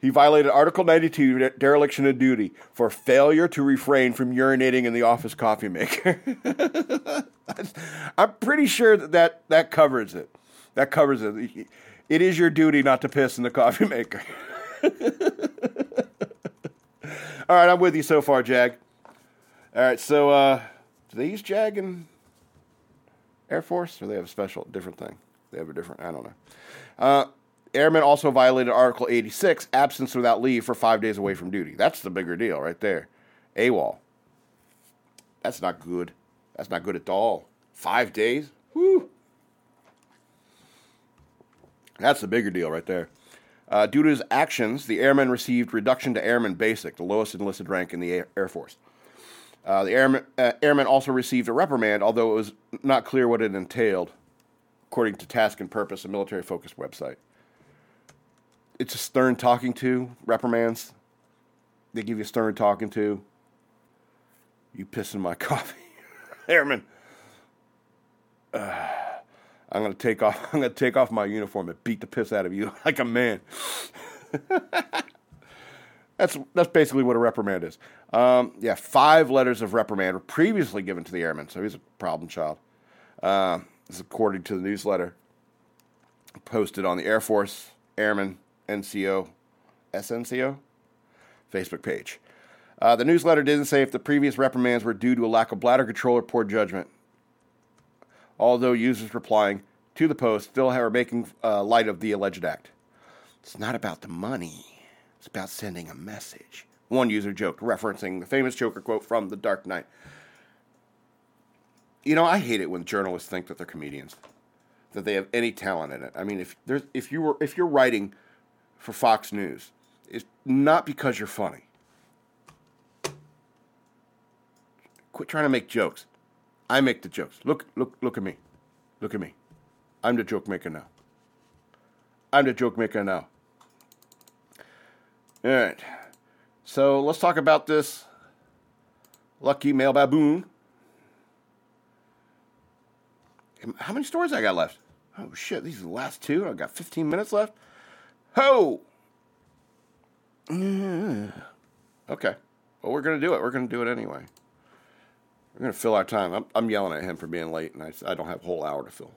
He violated Article 92, de- dereliction of duty, for failure to refrain from urinating in the office coffee maker. I'm pretty sure that, that that covers it. That covers it. It is your duty not to piss in the coffee maker. All right, I'm with you so far, Jag. All right, so uh, do they use Jag in Air Force, or they have a special, different thing? They have a different. I don't know. Uh, airmen also violated Article 86, absence without leave for five days away from duty. That's the bigger deal, right there. AWOL. That's not good. That's not good at all. Five days. Woo. That's the bigger deal right there. Uh, due to his actions, the airman received reduction to airman basic, the lowest enlisted rank in the Air, Air Force. Uh, the airman, uh, airman also received a reprimand, although it was not clear what it entailed, according to Task and Purpose, a military focused website. It's a stern talking to, reprimands. They give you a stern talking to. You pissing my coffee. airman. Uh, I'm gonna take off. I'm gonna take off my uniform and beat the piss out of you like a man. that's that's basically what a reprimand is. Um, yeah, five letters of reprimand were previously given to the airman, so he's a problem child. Uh, this is according to the newsletter posted on the Air Force Airman NCO SNCO Facebook page. Uh, the newsletter didn't say if the previous reprimands were due to a lack of bladder control or poor judgment although users replying to the post still are making uh, light of the alleged act. It's not about the money, it's about sending a message. One user joked, referencing the famous Joker quote from The Dark Knight. You know, I hate it when journalists think that they're comedians, that they have any talent in it. I mean, if there's if you were if you're writing for Fox News, it's not because you're funny. Quit trying to make jokes. I make the jokes. Look, look, look at me. Look at me. I'm the joke maker now. I'm the joke maker now. All right. So let's talk about this lucky male baboon. How many stories I got left? Oh shit, these are the last two. I got 15 minutes left. Ho! Okay. Well, we're gonna do it. We're gonna do it anyway. We're to fill our time. I'm, I'm yelling at him for being late, and I, I don't have a whole hour to fill.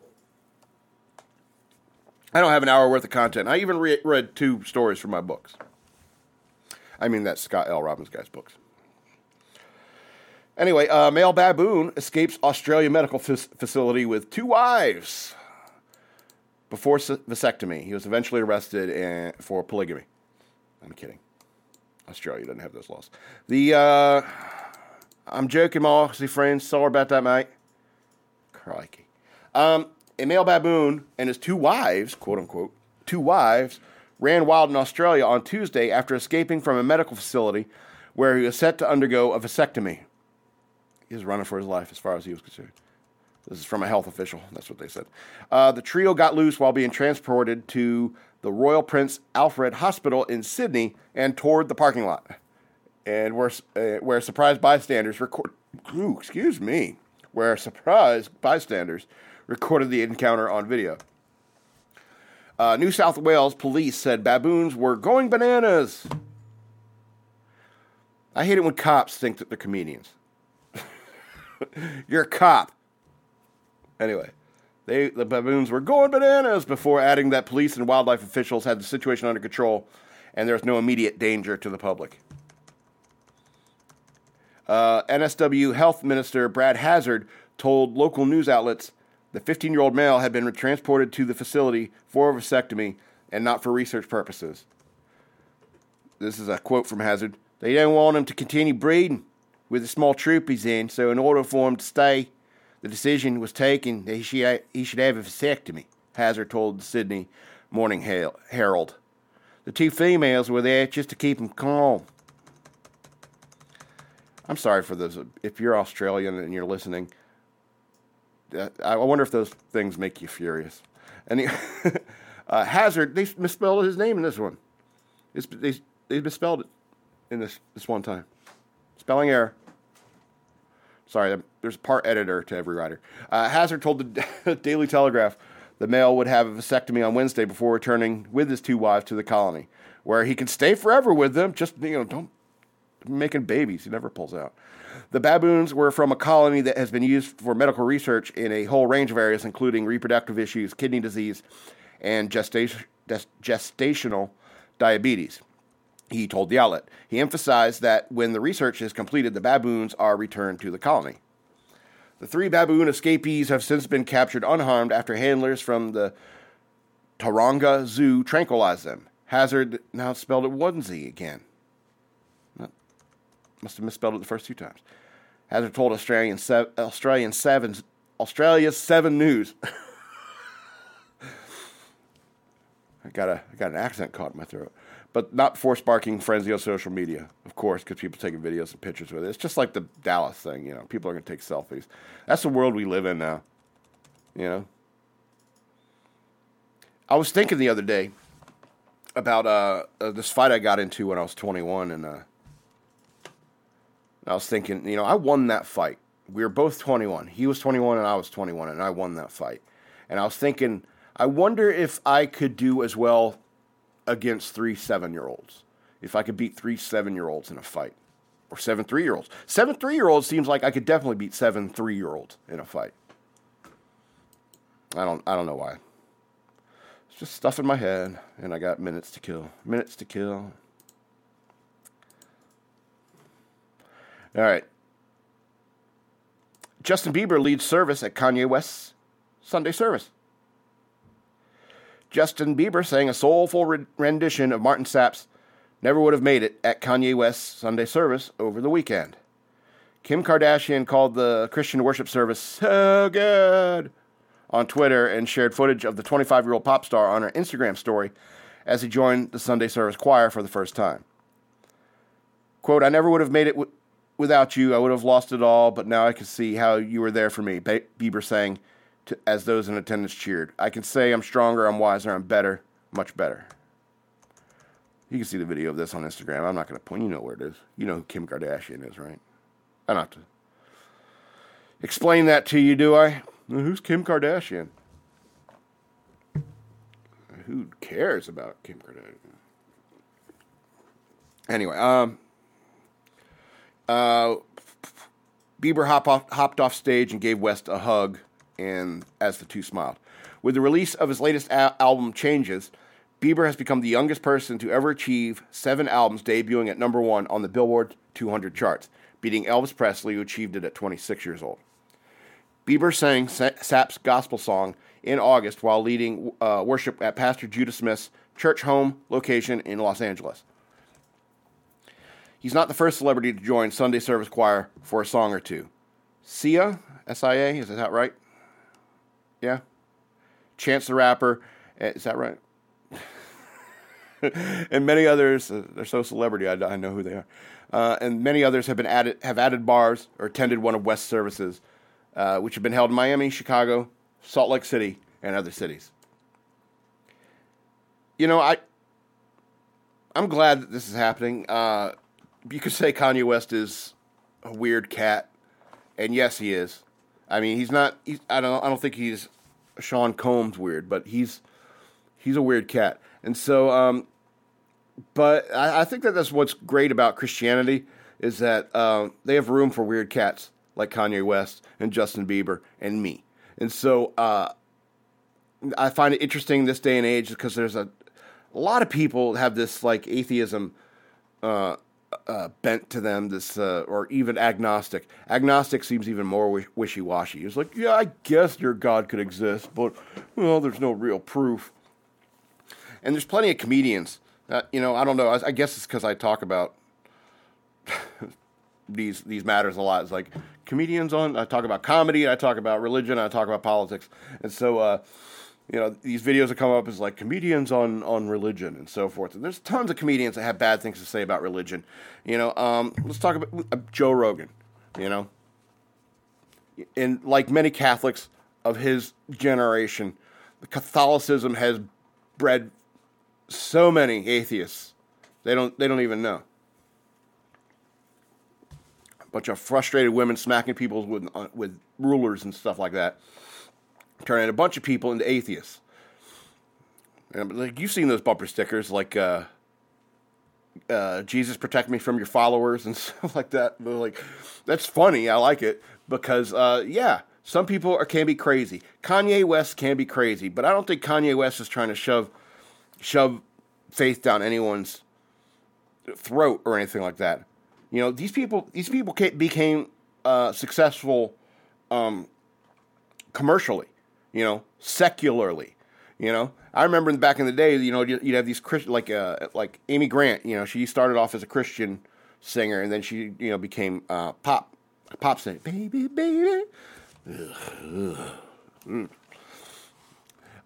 I don't have an hour worth of content. I even re- read two stories from my books. I mean, that's Scott L. Robbins guy's books. Anyway, uh, male baboon escapes Australia medical f- facility with two wives before vasectomy. He was eventually arrested for polygamy. I'm kidding. Australia doesn't have those laws. The. Uh, I'm joking, my Aussie friends. Sorry about that, mate. Crikey. Um, a male baboon and his two wives, quote unquote, two wives, ran wild in Australia on Tuesday after escaping from a medical facility where he was set to undergo a vasectomy. He was running for his life as far as he was concerned. This is from a health official. That's what they said. Uh, the trio got loose while being transported to the Royal Prince Alfred Hospital in Sydney and toured the parking lot and where, uh, where surprised bystanders record, ooh, excuse me, where surprised bystanders recorded the encounter on video. Uh, New South Wales police said baboons were going bananas. I hate it when cops think that they're comedians. You're a cop. Anyway, they the baboons were going bananas before adding that police and wildlife officials had the situation under control and there was no immediate danger to the public. Uh, NSW Health Minister Brad Hazzard told local news outlets the 15 year old male had been transported to the facility for a vasectomy and not for research purposes. This is a quote from Hazard. They don't want him to continue breeding with the small troop he's in, so in order for him to stay, the decision was taken that he should, he should have a vasectomy, Hazard told the Sydney Morning Herald. The two females were there just to keep him calm. I'm sorry for those. If you're Australian and you're listening, uh, I wonder if those things make you furious. And he, uh, Hazzard, they misspelled his name in this one. It's, they, they misspelled it in this, this one time. Spelling error. Sorry, there's a part editor to every writer. Uh, Hazard told the Daily Telegraph the male would have a vasectomy on Wednesday before returning with his two wives to the colony, where he can stay forever with them. Just you know, don't making babies. He never pulls out. The baboons were from a colony that has been used for medical research in a whole range of areas, including reproductive issues, kidney disease, and gestation, gestational diabetes. He told the outlet. He emphasized that when the research is completed, the baboons are returned to the colony. The three baboon escapees have since been captured unharmed after handlers from the Taronga Zoo tranquilized them. Hazard now spelled it onesie again. Must have misspelled it the first two times. Hazard told Australian se- Australian Seven Australia's Seven News. I got a I got an accent caught in my throat, but not for sparking frenzy on social media, of course, because people taking videos and pictures with it. It's just like the Dallas thing, you know. People are gonna take selfies. That's the world we live in now, you know. I was thinking the other day about uh, uh, this fight I got into when I was 21, and uh, I was thinking, you know, I won that fight. We were both 21. He was 21 and I was 21, and I won that fight. And I was thinking, I wonder if I could do as well against three seven year olds. If I could beat three seven year olds in a fight, or seven three year olds. Seven three year olds seems like I could definitely beat seven three year olds in a fight. I don't I don't know why. It's just stuff in my head, and I got minutes to kill. Minutes to kill. All right. Justin Bieber leads service at Kanye West's Sunday service. Justin Bieber sang a soulful rendition of Marvin Sapp's Never Would Have Made It at Kanye West's Sunday service over the weekend. Kim Kardashian called the Christian worship service so good on Twitter and shared footage of the 25 year old pop star on her Instagram story as he joined the Sunday service choir for the first time. Quote, I never would have made it w- without you. I would have lost it all, but now I can see how you were there for me, Bieber sang to, as those in attendance cheered. I can say I'm stronger, I'm wiser, I'm better, much better. You can see the video of this on Instagram. I'm not going to point. You know where it is. You know who Kim Kardashian is, right? I don't have to explain that to you, do I? Who's Kim Kardashian? Who cares about Kim Kardashian? Anyway, um, uh, Bieber hop off, hopped off stage and gave West a hug, and as the two smiled. With the release of his latest a- album, Changes, Bieber has become the youngest person to ever achieve seven albums debuting at number one on the Billboard 200 charts, beating Elvis Presley, who achieved it at 26 years old. Bieber sang Sapp's gospel song in August while leading uh, worship at Pastor Judah Smith's Churchome location in Los Angeles. He's not the first celebrity to join Sunday service choir for a song or two. Sia, S I A, is that right? Yeah. Chance the Rapper, eh, is that right? and many others, uh, they're so celebrity, I, I, know who they are. Uh, and many others have been added, have added bars or attended one of West's services, uh, which have been held in Miami, Chicago, Salt Lake City, and other cities. You know, I, I'm glad that this is happening. Uh, you could say Kanye West is a weird cat, and yes, he is. I mean, he's not. He's, I don't. I don't think he's Sean Combs weird, but he's he's a weird cat. And so, um, but I, I, think that that's what's great about Christianity is that uh, they have room for weird cats like Kanye West and Justin Bieber and me. And so, uh, I find it interesting this day and age because there's a, a lot of people have this like atheism. Uh, uh, bent to them, this uh, or even agnostic. Agnostic seems even more wishy washy. It's like, yeah, I guess your God could exist, but well, there's no real proof. And there's plenty of comedians. That, you know, I don't know. I, I guess it's because I talk about these these matters a lot. It's like comedians on. I talk about comedy. I talk about religion. I talk about politics. And so. You know these videos that come up as like comedians on on religion and so forth. And there's tons of comedians that have bad things to say about religion. You know, um, let's talk about uh, Joe Rogan. You know, and like many Catholics of his generation, Catholicism has bred so many atheists. They don't they don't even know. A bunch of frustrated women smacking people with uh, with rulers and stuff like that, turning a bunch of people into atheists. And, like you've seen those bumper stickers, like uh, uh, "Jesus protect me from your followers" and stuff like that. They're like, that's funny. I like it because, uh, yeah, some people are, can be crazy. Kanye West can be crazy, but I don't think Kanye West is trying to shove shove faith down anyone's throat or anything like that. You know, these people these people became uh, successful um, commercially. You know, secularly. You know, I remember back in the day, you know, you'd have these Christian, like uh, like Amy Grant. You know, she started off as a Christian singer, and then she, you know, became uh, pop pop singer. Baby, baby. Ugh, ugh. Mm.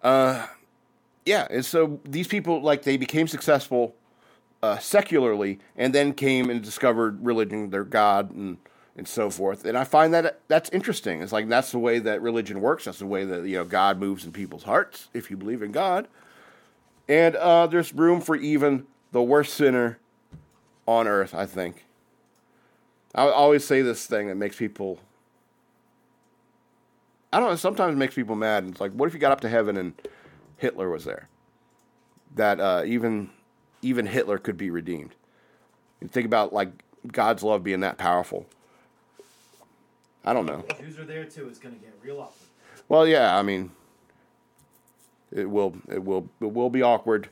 Uh, yeah, and so these people, like, they became successful uh, secularly, and then came and discovered religion, their God, and and so forth. And I find that that's interesting. It's like that's the way that religion works. That's the way that you know God moves in people's hearts if you believe in God. And uh, there's room for even the worst sinner on earth. I think. I always say this thing that makes people. I don't know. Sometimes makes people mad. It's like, what if you got up to heaven and Hitler was there? That uh, even even Hitler could be redeemed. And think about like God's love being that powerful. I don't know. Jews are there too. It's gonna get real awkward. Well, yeah. I mean, it will. It will. It will be awkward.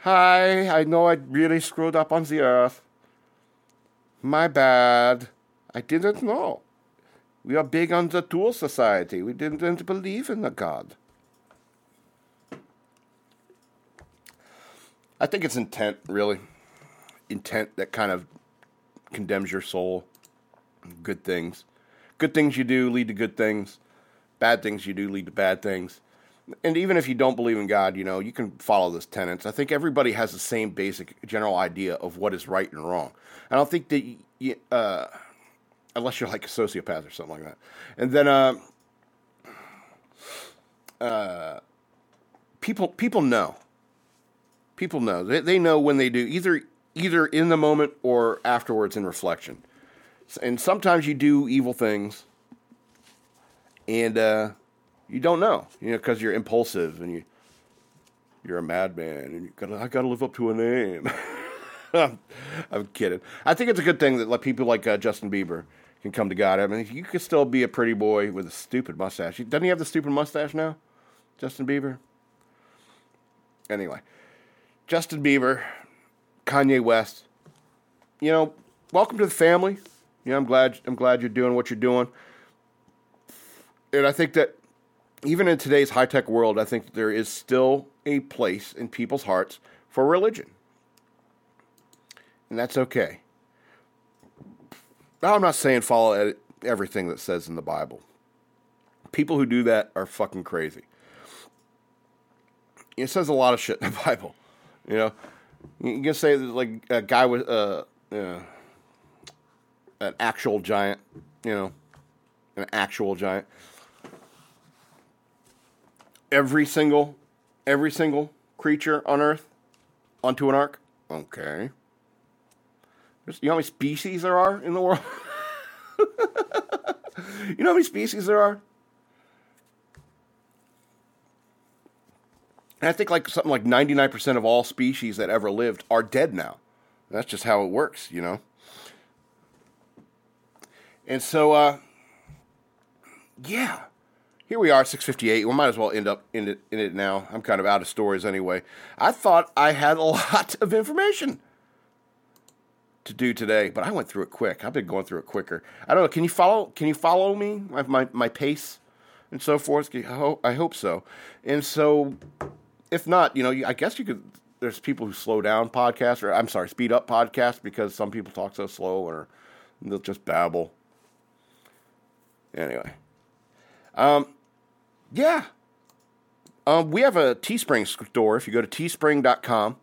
Hi. I know I really screwed up on the earth. My bad. I didn't know. We are big on the tool society. We didn't believe in the God. I think it's intent, really. Intent that kind of condemns your soul good things. Good things you do lead to good things. Bad things you do lead to bad things. And even if you don't believe in God, you know, you can follow this tenets. I think everybody has the same basic general idea of what is right and wrong. I don't think that, you, uh, unless you're like a sociopath or something like that. And then, uh, uh, people people know. People know. They, they know when they do either either in the moment or afterwards in reflection and sometimes you do evil things, and uh, you don't know, you know, because you're impulsive and you you're a madman, and you gotta I gotta live up to a name. I'm, kidding. I think it's a good thing that like people like uh, Justin Bieber can come to God. I mean, you could still be a pretty boy with a stupid mustache. Doesn't he have the stupid mustache now, Justin Bieber? Anyway, Justin Bieber, Kanye West. You know, welcome to the family. Yeah, I'm glad. I'm glad you're doing what you're doing. And I think that even in today's high tech world, I think there is still a place in people's hearts for religion, and that's okay. Now, I'm not saying follow everything that says in the Bible. People who do that are fucking crazy. It says a lot of shit in the Bible. You know, you can say like a guy with uh, uh an actual giant, you know, an actual giant. Every single, every single creature on Earth onto an ark. Okay. There's, you know how many species there are in the world? you know how many species there are? And I think like something like 99% of all species that ever lived are dead now. That's just how it works, you know. And so, uh, yeah, here we are, 658. We might as well end up in it, in it now. I'm kind of out of stories anyway. I thought I had a lot of information to do today, but I went through it quick. I've been going through it quicker. I don't know. Can you follow? Can you follow me? My my, my pace and so forth. I hope, I hope so. And so, if not, you know, I guess you could. There's people who slow down podcasts, or I'm sorry, speed up podcasts because some people talk so slow, or they'll just babble. Anyway. Um, yeah. Um, we have a Teespring store. If you go to teespring.com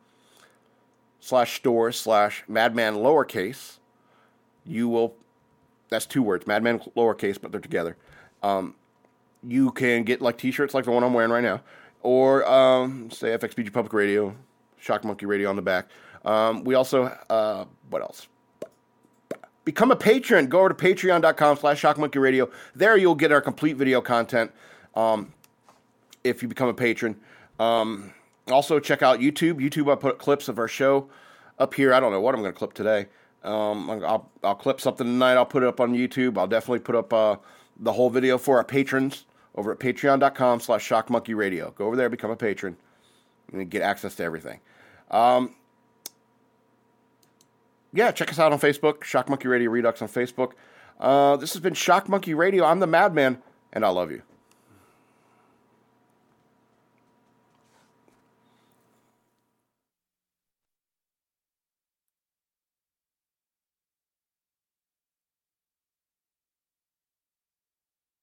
slash store slash madman lowercase, you will, that's two words, madman lowercase, but they're together. Um, you can get like t-shirts like the one I'm wearing right now, or um, say FXBG Public Radio, Shock Monkey Radio on the back. Um, we also, uh, what else? Become a patron. Go over to patreon.com slash shockmonkeyradio. There you'll get our complete video content um, if you become a patron. Um, also, check out YouTube. YouTube, I put clips of our show up here. I don't know what I'm going to clip today. Um, I'll, I'll clip something tonight. I'll put it up on YouTube. I'll definitely put up uh, the whole video for our patrons over at patreon.com slash shockmonkeyradio. Go over there, become a patron, and get access to everything. Um, yeah, check us out on Facebook, Shock Monkey Radio Redux on Facebook. Uh, this has been Shock Monkey Radio. I'm the Madman, and I love you.